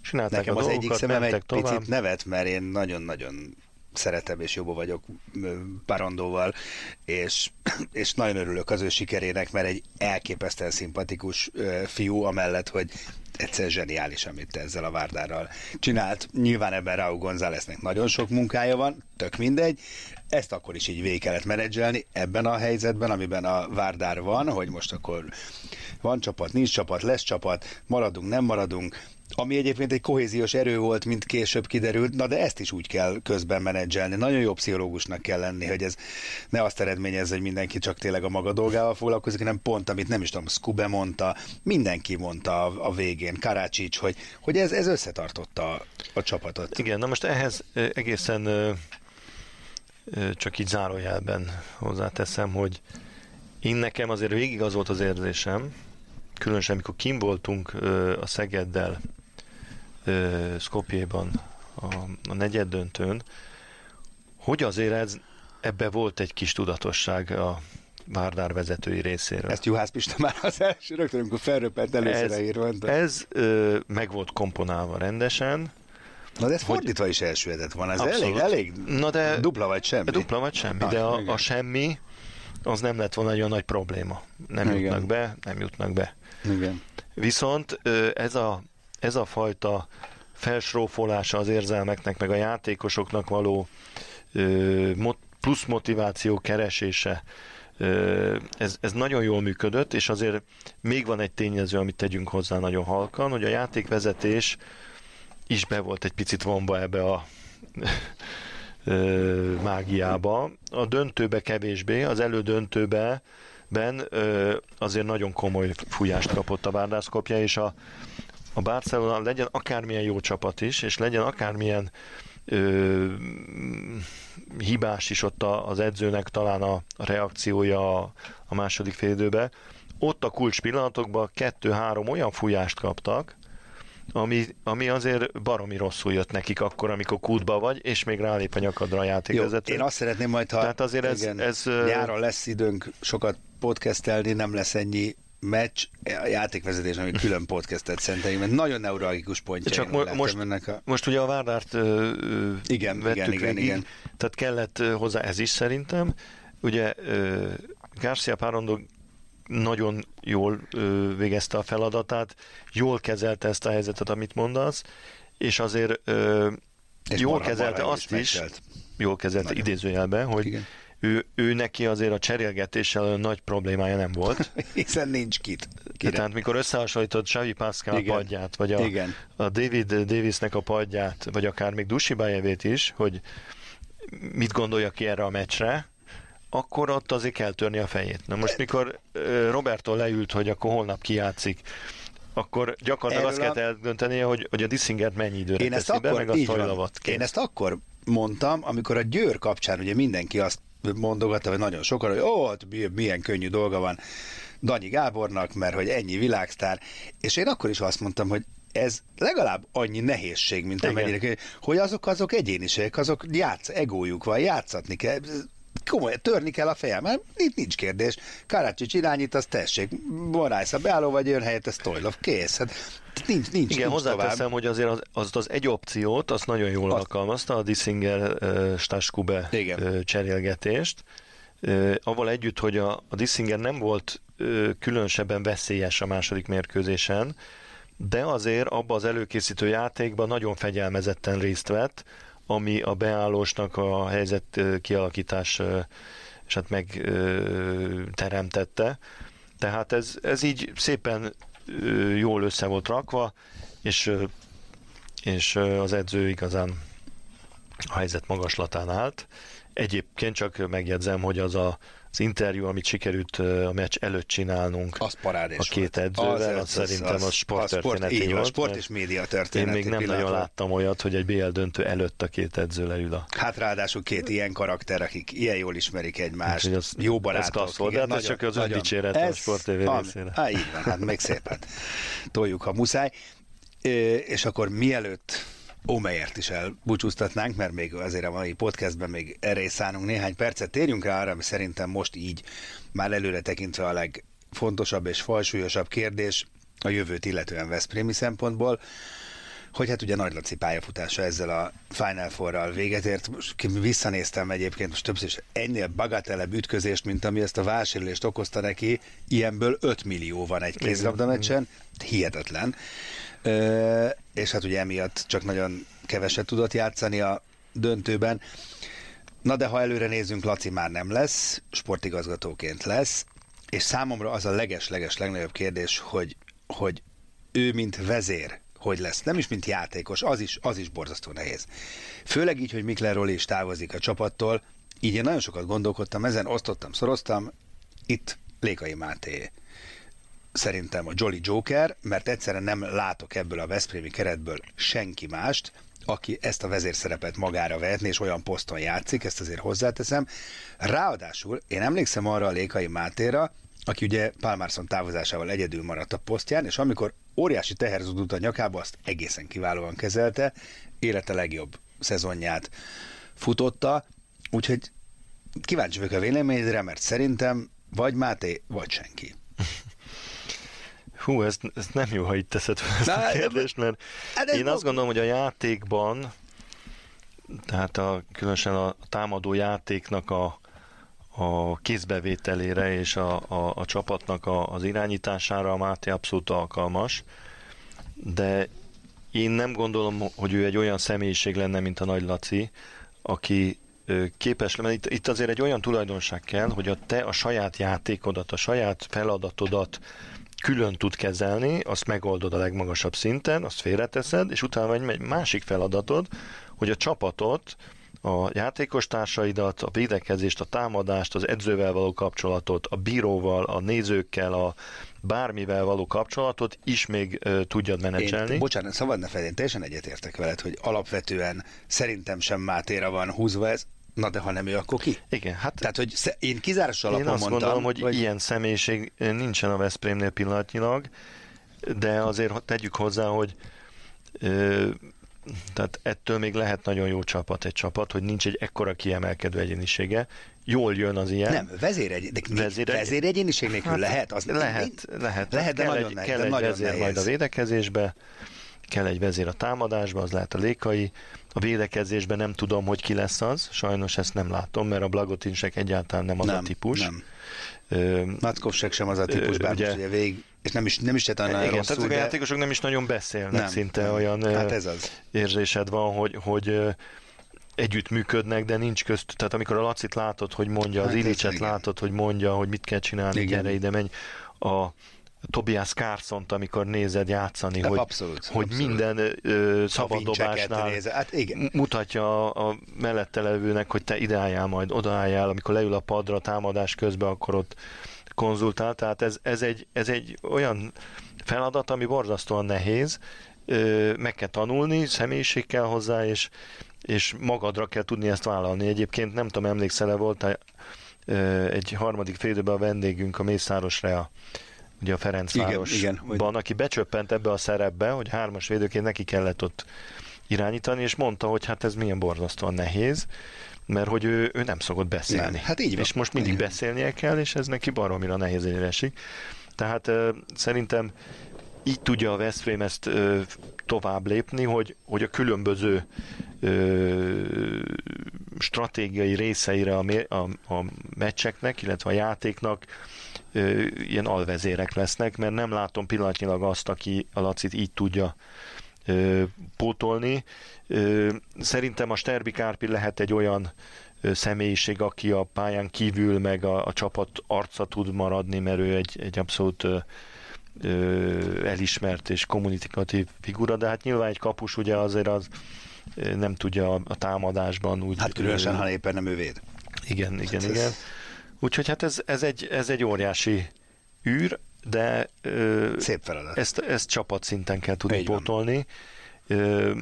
Csinálták Nekem a az egyik szemem egy tovább. picit nevet, mert én nagyon-nagyon szeretem és jobban vagyok Parandóval, és, és nagyon örülök az ő sikerének, mert egy elképesztően szimpatikus fiú, amellett, hogy egyszer zseniális, amit ezzel a Várdárral csinált. Nyilván ebben Raúl Gonzáleznek nagyon sok munkája van, tök mindegy. Ezt akkor is így végig kellett menedzselni ebben a helyzetben, amiben a Várdár van, hogy most akkor van csapat, nincs csapat, lesz csapat, maradunk, nem maradunk, ami egyébként egy kohéziós erő volt, mint később kiderült, na de ezt is úgy kell közben menedzselni. Nagyon jó pszichológusnak kell lenni, hogy ez ne azt eredményezze, hogy mindenki csak tényleg a maga dolgával foglalkozik, hanem pont, amit nem is tudom, Skube mondta, mindenki mondta a, a végén, Karácsics, hogy, hogy ez, ez összetartotta a, a csapatot. Igen, na most ehhez egészen csak így zárójelben hozzáteszem, hogy én nekem azért végig az volt az érzésem, különösen amikor kim voltunk a Szegeddel Skopjéban a, a negyed döntőn, hogy azért ez, ebbe volt egy kis tudatosság a Várdár vezetői részéről. Ezt Juhász Pista már az első rögtön, amikor felröppent először ez, írva. Ez ö, meg volt komponálva rendesen. Na de ez hogy... fordítva is elsüllyedett van, ez elég, elég Na de, dupla vagy semmi. Dupla vagy semmi, Na, de a, a semmi az nem lett volna egy olyan nagy probléma. Nem igen. jutnak be, nem jutnak be. Igen. Viszont ez a, ez a fajta felsrófolása az érzelmeknek, meg a játékosoknak való plusz motiváció keresése, ez, ez nagyon jól működött, és azért még van egy tényező, amit tegyünk hozzá nagyon halkan, hogy a játékvezetés is be volt egy picit vonva ebbe a mágiába. A döntőbe kevésbé, az elődöntőbe ben azért nagyon komoly fújást kapott a Várdászkopja, és a, a Barcelona legyen akármilyen jó csapat is, és legyen akármilyen ö, hibás is ott az edzőnek talán a, a reakciója a, a második félidőbe, ott a kulcs pillanatokban kettő-három olyan fújást kaptak, ami, ami azért baromi rosszul jött nekik akkor, amikor kútba vagy, és még rálép a nyakadra a játékvezető. Én azt szeretném majd, ha Tehát azért ez, igen, ez, nyáron lesz időnk sokat podcastelni, nem lesz ennyi meccs, a játékvezetés, ami külön podcastet szenteljük, mert nagyon neuralgikus pontja. Csak mo- most, ennek a... most ugye a Várdárt igen, vettük igen, igen, végig, igen. tehát kellett hozzá ez is szerintem. Ugye Garcia Párondo nagyon jól ö, végezte a feladatát, jól kezelte ezt a helyzetet, amit mondasz, és azért ö, és jól marha, kezelte marha azt is, megtelt. jól kezelte nagyon. idézőjelben, hogy Igen. Ő, ő neki azért a cserélgetéssel nagy problémája nem volt. Hiszen nincs kit. Kire? Tehát mikor összehasonlított Xavi Pascal Igen. padját, vagy a, Igen. a David Davisnek a padját, vagy akár még Dusibájevét is, hogy mit gondolja ki erre a meccsre, akkor ott azért kell törni a fejét. Na most, mikor Roberto leült, hogy akkor holnap kijátszik, akkor gyakorlatilag Erről azt kell eldöntenie, hogy, hogy a Dissingert mennyi időre én ezt teszi akkor, be, meg a Tojlavat. Én ezt akkor mondtam, amikor a Győr kapcsán ugye mindenki azt mondogatta, vagy nagyon sokan, hogy ó, hát milyen könnyű dolga van Danyi Gábornak, mert hogy ennyi világsztár, és én akkor is azt mondtam, hogy ez legalább annyi nehézség, mint amennyire, hogy azok azok egyéniségek, azok játsz, egójuk van, játszatni kell, komoly, törni kell a fejem, mert itt nincs kérdés. Karácsics irányít, az tessék, Borász a beálló vagy jön helyett, ez Tojlov, kész. Hát nincs, nincs, Igen, nincs hozzáteszem, tovább. hogy azért az, az, az egy opciót, azt nagyon jól azt... alkalmazta, a Dissinger uh, Staskube uh, cserélgetést. Uh, avval együtt, hogy a, a Dissinger nem volt uh, különösebben veszélyes a második mérkőzésen, de azért abba az előkészítő játékban nagyon fegyelmezetten részt vett, ami a beállósnak a helyzet kialakítás és hát megteremtette. Tehát ez, ez így szépen jól össze volt rakva, és, és az edző igazán a helyzet magaslatán állt. Egyébként csak megjegyzem, hogy az a az interjú, amit sikerült a meccs előtt csinálnunk az a két edzővel, az, az, az, szerintem az, az sporttörténeti sport, volt. sport és média történeti Én még nem pillanat. nagyon láttam olyat, hogy egy BL döntő előtt a két edző leül a... Hát ráadásul két ilyen karakter, akik ilyen jól ismerik egymást, az, jó barátok. Ez volt, de hát ez csak az öndicséret a Sport TV részére. Há, így van, hát még szépen toljuk, ha muszáj. És akkor mielőtt Omeyert is elbúcsúztatnánk, mert még azért a mai podcastben még erre is szánunk néhány percet. Térjünk rá arra, ami szerintem most így már előre tekintve a legfontosabb és falsúlyosabb kérdés a jövőt illetően Veszprémi szempontból, hogy hát ugye Nagy Laci pályafutása ezzel a Final Four-ral véget ért. Most visszanéztem egyébként most többször is ennél bagatelebb ütközést, mint ami ezt a válsérülést okozta neki, ilyenből 5 millió van egy kézlabda meccsen, hihetetlen. Ö, és hát ugye emiatt csak nagyon keveset tudott játszani a döntőben. Na de ha előre nézzünk, Laci már nem lesz, sportigazgatóként lesz, és számomra az a leges-leges legnagyobb kérdés, hogy, hogy ő, mint vezér, hogy lesz. Nem is, mint játékos, az is, az is borzasztó nehéz. Főleg így, hogy Mikler Roli is távozik a csapattól, így én nagyon sokat gondolkodtam ezen, osztottam, szoroztam, itt Lékai Máté szerintem a Jolly Joker, mert egyszerűen nem látok ebből a Veszprémi keretből senki mást, aki ezt a vezérszerepet magára vehetné, és olyan poszton játszik, ezt azért hozzáteszem. Ráadásul én emlékszem arra a Lékai Mátéra, aki ugye Palmarson távozásával egyedül maradt a posztján, és amikor óriási teher a nyakába, azt egészen kiválóan kezelte, élete legjobb szezonját futotta, úgyhogy kíváncsi vagyok a véleményedre, mert szerintem vagy Máté, vagy senki. Hú, ez, ez nem jó, ha itt teszed fel ezt Na, a kérdést, mert hát én azt gondolom, hogy a játékban, tehát a, különösen a támadó játéknak a, a kézbevételére és a, a, a csapatnak a, az irányítására a Máté abszolút alkalmas, de én nem gondolom, hogy ő egy olyan személyiség lenne, mint a Nagy Laci, aki képes, mert itt, itt azért egy olyan tulajdonság kell, hogy a te a saját játékodat, a saját feladatodat külön tud kezelni, azt megoldod a legmagasabb szinten, azt félreteszed, és utána egy másik feladatod, hogy a csapatot, a játékos társaidat, a védekezést, a támadást, az edzővel való kapcsolatot, a bíróval, a nézőkkel, a bármivel való kapcsolatot is még uh, tudjad menedzselni. Én, bocsánat, szabad ne fel, én teljesen egyetértek veled, hogy alapvetően szerintem sem Mátéra van húzva ez, Na de ha nem ő, akkor ki? Igen, hát... Tehát, hogy én kizáros alapon Én azt mondtam, gondolom, hogy, hogy ilyen személyiség nincsen a Veszprémnél pillanatnyilag, de azért tegyük hozzá, hogy ö, tehát ettől még lehet nagyon jó csapat egy csapat, hogy nincs egy ekkora kiemelkedő egyénisége. Jól jön az ilyen. Nem, vezéregy, de vezéregy, vezéregyéniség nélkül hát, lehet? Az lehet, lehet. Lehet, de kell nagyon egy, nehéz. Kell de egy nagyon vezér nehéz. majd a védekezésbe, kell egy vezér a támadásba, az lehet a lékai. A védekezésben nem tudom, hogy ki lesz az, sajnos ezt nem látom, mert a Blagotinsek egyáltalán nem az nem, a típus. Nem. Matkovsek sem az a típus, bár ugye, most ugye végig, és nem is, nem is tett annál igen, rosszul, tehát de... a játékosok nem is nagyon beszélnek, nem, szinte nem. olyan hát ez az. érzésed van, hogy, hogy együtt működnek, de nincs közt, tehát amikor a Lacit látod, hogy mondja, az hát Ilicset látod, hogy mondja, hogy mit kell csinálni, igen. gyere ide, menj, a Tobias carson amikor nézed játszani, De hogy, abszolút, hogy abszolút. minden ö, szabaddobásnál hát igen. mutatja a, a mellette levőnek, hogy te ide álljál, majd odaálljál, amikor leül a padra támadás közben, akkor ott konzultál, tehát ez, ez, egy, ez egy olyan feladat, ami borzasztóan nehéz, meg kell tanulni, személyiség kell hozzá, és, és magadra kell tudni ezt vállalni. Egyébként nem tudom, emlékszel-e, volt egy harmadik félidőben a vendégünk, a Mészáros Rea, ugye a Ferencvárosban, aki becsöppent ebbe a szerepbe, hogy hármas védőként neki kellett ott irányítani, és mondta, hogy hát ez milyen borzasztóan nehéz, mert hogy ő, ő nem szokott beszélni. Igen, hát így van. És most mindig Igen. beszélnie kell, és ez neki baromira nehéz esik. Tehát uh, szerintem így tudja a Veszprém ezt ö, tovább lépni, hogy, hogy a különböző ö, stratégiai részeire a, a, a meccseknek, illetve a játéknak ö, ilyen alvezérek lesznek, mert nem látom pillanatnyilag azt, aki a Lacit így tudja ö, pótolni. Ö, szerintem a Sterbi Kárpi lehet egy olyan ö, személyiség, aki a pályán kívül meg a, a csapat arca tud maradni, mert ő egy, egy abszolút ö, ö, elismert és kommunikatív figura, de hát nyilván egy kapus ugye azért az ö, nem tudja a, támadásban úgy... Hát különösen, ha éppen nem ő véd. Igen, igen, Hát ez- igen. Úgyhogy hát ez, ez, egy, ez egy óriási űr, de ö, Szép feladat. ezt, ezt csapatszinten kell tudni Így pótolni. Ö,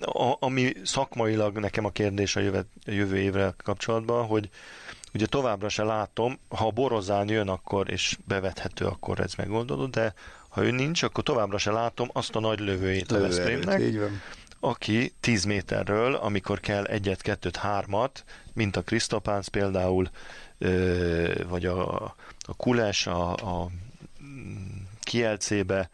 a, ami szakmailag nekem a kérdés a jövő, a jövő évre kapcsolatban, hogy ugye továbbra se látom, ha a Borozán jön akkor, és bevethető, akkor ez megoldódott, de ha ő nincs, akkor továbbra se látom azt a nagy lövőjét a Lövőerőt, Veszprémnek, aki 10 méterről, amikor kell egyet, kettőt, hármat, mint a Krisztopánc például, vagy a, a Kules a, a Kielcébe,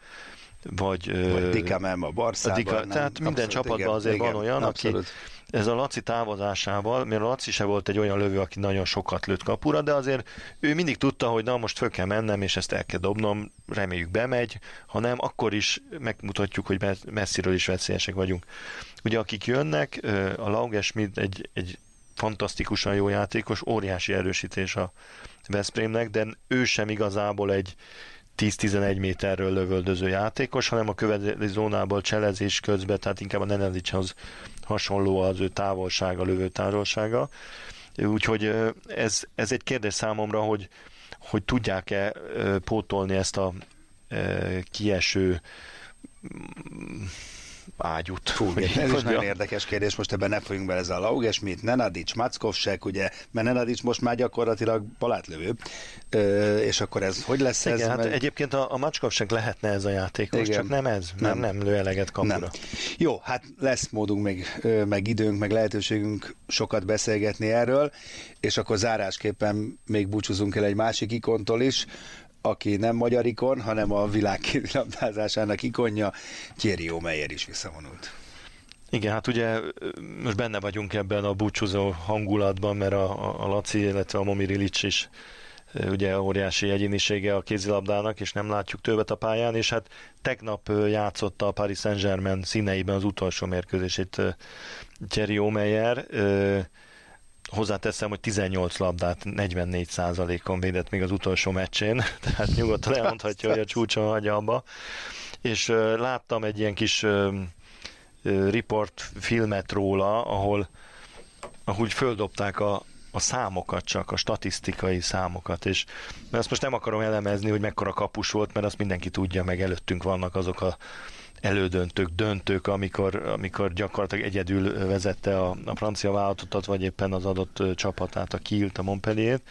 vagy... Vagy Dikamem a Barszában. Dika, nem, tehát minden abszolút, csapatban igen, azért igen, van olyan, abszolút. aki ez a Laci távozásával, mert a Laci se volt egy olyan lövő, aki nagyon sokat lőtt kapura, de azért ő mindig tudta, hogy na most föl kell mennem, és ezt el kell dobnom, reméljük bemegy, ha nem, akkor is megmutatjuk, hogy messziről is veszélyesek vagyunk. Ugye akik jönnek, a Laugesmid egy, egy fantasztikusan jó játékos, óriási erősítés a Veszprémnek, de ő sem igazából egy 10-11 méterről lövöldöző játékos, hanem a következő zónából cselezés közben, tehát inkább a Nenelicshoz hasonló az ő távolsága, lövő távolsága. Úgyhogy ez, ez egy kérdés számomra, hogy, hogy tudják-e pótolni ezt a kieső ágyút. Fú, igen, ez is nagyon érdekes kérdés, most ebben ne folyunk bele, ez a Laugesmit, Nenadic, Mackovsek, ugye, mert Nenadic most már gyakorlatilag balátlövő, Ö, és akkor ez hogy lesz igen, ez? Hát mert... egyébként a, a Mackovsek lehetne ez a játékos, igen. csak nem ez, nem, nem, nem lő eleget kapura. Nem. Jó, hát lesz módunk, meg, meg időnk, meg lehetőségünk sokat beszélgetni erről, és akkor zárásképpen még búcsúzunk el egy másik ikontól is, aki nem magyar ikon, hanem a világ kézilabdázásának ikonja, Thierry Omeyer is visszavonult. Igen, hát ugye most benne vagyunk ebben a búcsúzó hangulatban, mert a, a Laci, illetve a Momir Ilic is ugye óriási egyénisége a kézilabdának, és nem látjuk többet a pályán, és hát tegnap játszotta a Paris Saint-Germain színeiben az utolsó mérkőzését Thierry Omeyer, hozzáteszem, hogy 18 labdát 44 on védett még az utolsó meccsén, tehát nyugodtan elmondhatja, hogy a csúcson hagyja abba. És láttam egy ilyen kis report filmet róla, ahol ahogy földobták a, a számokat csak, a statisztikai számokat, és mert azt most nem akarom elemezni, hogy mekkora kapus volt, mert azt mindenki tudja, meg előttünk vannak azok a elődöntők, döntők, amikor, amikor gyakorlatilag egyedül vezette a, a francia váltottat, vagy éppen az adott csapatát, a Kielt, a Montpellier-t.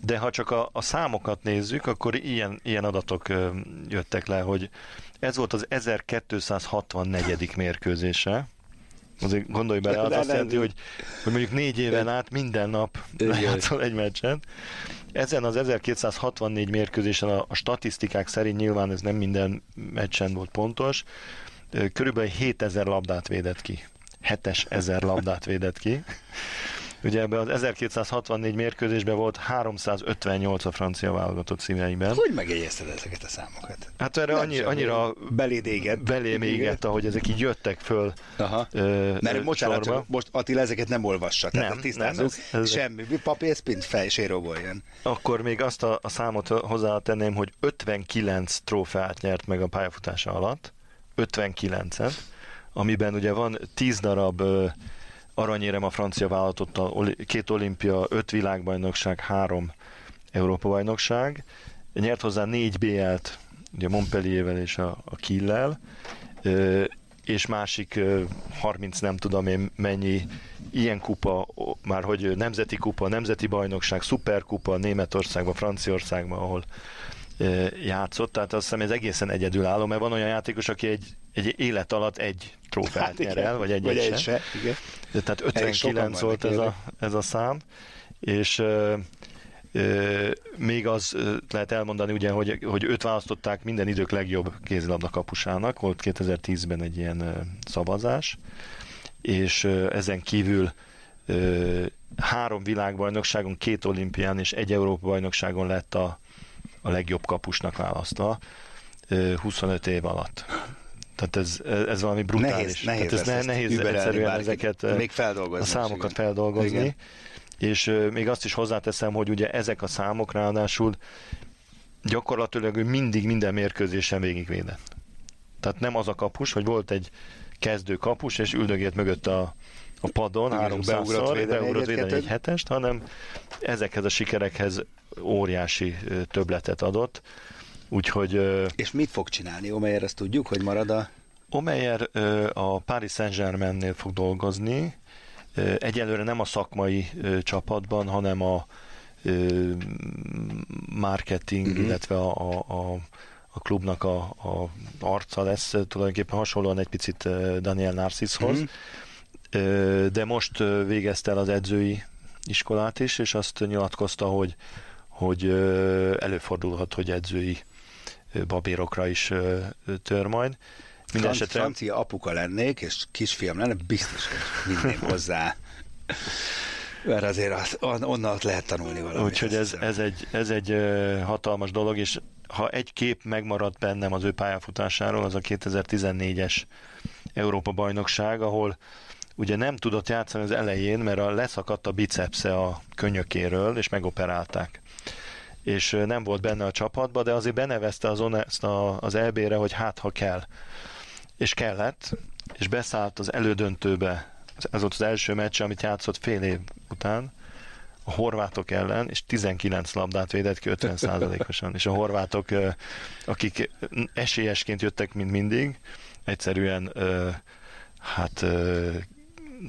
De ha csak a, a számokat nézzük, akkor ilyen, ilyen adatok jöttek le, hogy ez volt az 1264. mérkőzése, Azért gondolj bele, az azt jelenti, hogy, hogy mondjuk négy éven át minden nap játszol egy meccsen. Ezen az 1264 mérkőzésen a, a statisztikák szerint nyilván ez nem minden meccsen volt pontos, körülbelül 7000 labdát védett ki. 7000 labdát védett ki. Ugye ebben az 1264 mérkőzésben volt 358 a francia válogatott színeiben. Hogy megjegyezted ezeket a számokat? Hát erre annyi, annyira beléd égett. Belém égett, ahogy ezek így jöttek föl Aha. Ö, Mert bocsánat, csak most Attila ezeket nem olvassa, tehát nem, nem, ez, ez semmi, papírszpint fejséróból jön. Akkor még azt a, a számot hozzátenném, hogy 59 trófeát nyert meg a pályafutása alatt, 59-et, amiben ugye van 10 darab aranyérem a francia vállalatottal, két olimpia, öt világbajnokság, három Európa-bajnokság. Nyert hozzá négy BL-t, ugye Montpelliervel és a, a Kiel-lel, és másik 30 nem tudom én mennyi ilyen kupa, már hogy nemzeti kupa, nemzeti bajnokság, szuperkupa Németországban, Franciaországban, ahol játszott, tehát azt hiszem ez egészen egyedülálló, mert van olyan játékos, aki egy, egy élet alatt egy trófeát hát nyer el, vagy egy, vagy egy se. Igen. De tehát 59 volt ez a, ez a szám, és ö, ö, még az lehet elmondani, ugye, hogy, hogy őt választották minden idők legjobb kézilabda kapusának, volt 2010-ben egy ilyen ö, szavazás, és ö, ezen kívül ö, három világbajnokságon, két olimpián és egy Európa bajnokságon lett a, a legjobb kapusnak választva 25 év alatt. Tehát ez, ez valami brutális. Nehéz, nehéz, Tehát ez ne, nehéz egyszerűen ezeket még a számokat igen. feldolgozni. Igen. És még azt is hozzáteszem, hogy ugye ezek a számok ráadásul gyakorlatilag ő mindig minden mérkőzésen végigvédett. Tehát nem az a kapus, hogy volt egy kezdő kapus, és üldögélt mögött a, a padon 300-szor, beugrott védeni egy hetest, hanem ezekhez a sikerekhez óriási töbletet adott. Úgyhogy... És mit fog csinálni? Omeyer, ezt tudjuk, hogy marad a... Omeyer a Paris Saint-Germainnél fog dolgozni. Egyelőre nem a szakmai csapatban, hanem a marketing, uh-huh. illetve a, a, a, klubnak a, a arca lesz, tulajdonképpen hasonlóan egy picit Daniel Narcishoz. Uh-huh. De most végezte el az edzői iskolát is, és azt nyilatkozta, hogy, hogy előfordulhat, hogy edzői babérokra is tör majd. Minden esetre... Francia apuka lennék, és kisfiam lenne, biztos, hogy vinném hozzá. Mert azért az, onnan lehet tanulni valamit. Úgyhogy ez, ez, egy, ez egy hatalmas dolog, és ha egy kép megmaradt bennem az ő pályafutásáról, az a 2014-es Európa bajnokság, ahol ugye nem tudott játszani az elején, mert a leszakadt a bicepsze a könyökéről, és megoperálták. És nem volt benne a csapatba, de azért benevezte az, az EB-re, hogy hát ha kell. És kellett, és beszállt az elődöntőbe. Ez volt az első meccs, amit játszott fél év után, a horvátok ellen, és 19 labdát védett ki 50%-osan. és a horvátok, akik esélyesként jöttek, mint mindig, egyszerűen hát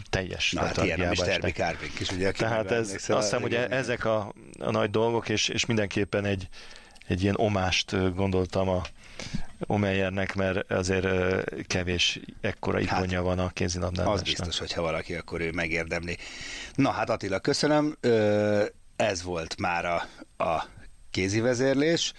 teljes Na, hát ilyen is Terbi Kárpink is, ugye? Tehát ez, azt hiszem, hogy ezek a, a nagy dolgok, és, és mindenképpen egy, egy ilyen omást gondoltam a Omeyernek, mert azért kevés ekkora hát, ikonja hát, van a kézilabdában. Az biztos, hogyha valaki, akkor ő megérdemli. Na hát Attila, köszönöm. Ez volt már a, a kézivezérlés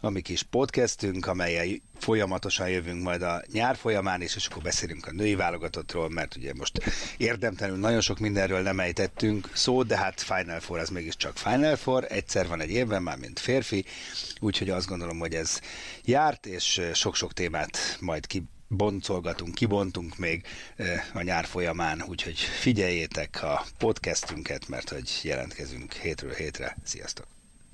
a mi kis podcastünk, amelyel folyamatosan jövünk majd a nyár folyamán is, és akkor beszélünk a női válogatottról, mert ugye most érdemtelenül nagyon sok mindenről nem ejtettünk szó, de hát Final Four az mégiscsak Final Four, egyszer van egy évben már, mint férfi, úgyhogy azt gondolom, hogy ez járt, és sok-sok témát majd ki boncolgatunk, kibontunk még a nyár folyamán, úgyhogy figyeljétek a podcastünket, mert hogy jelentkezünk hétről hétre. Sziasztok!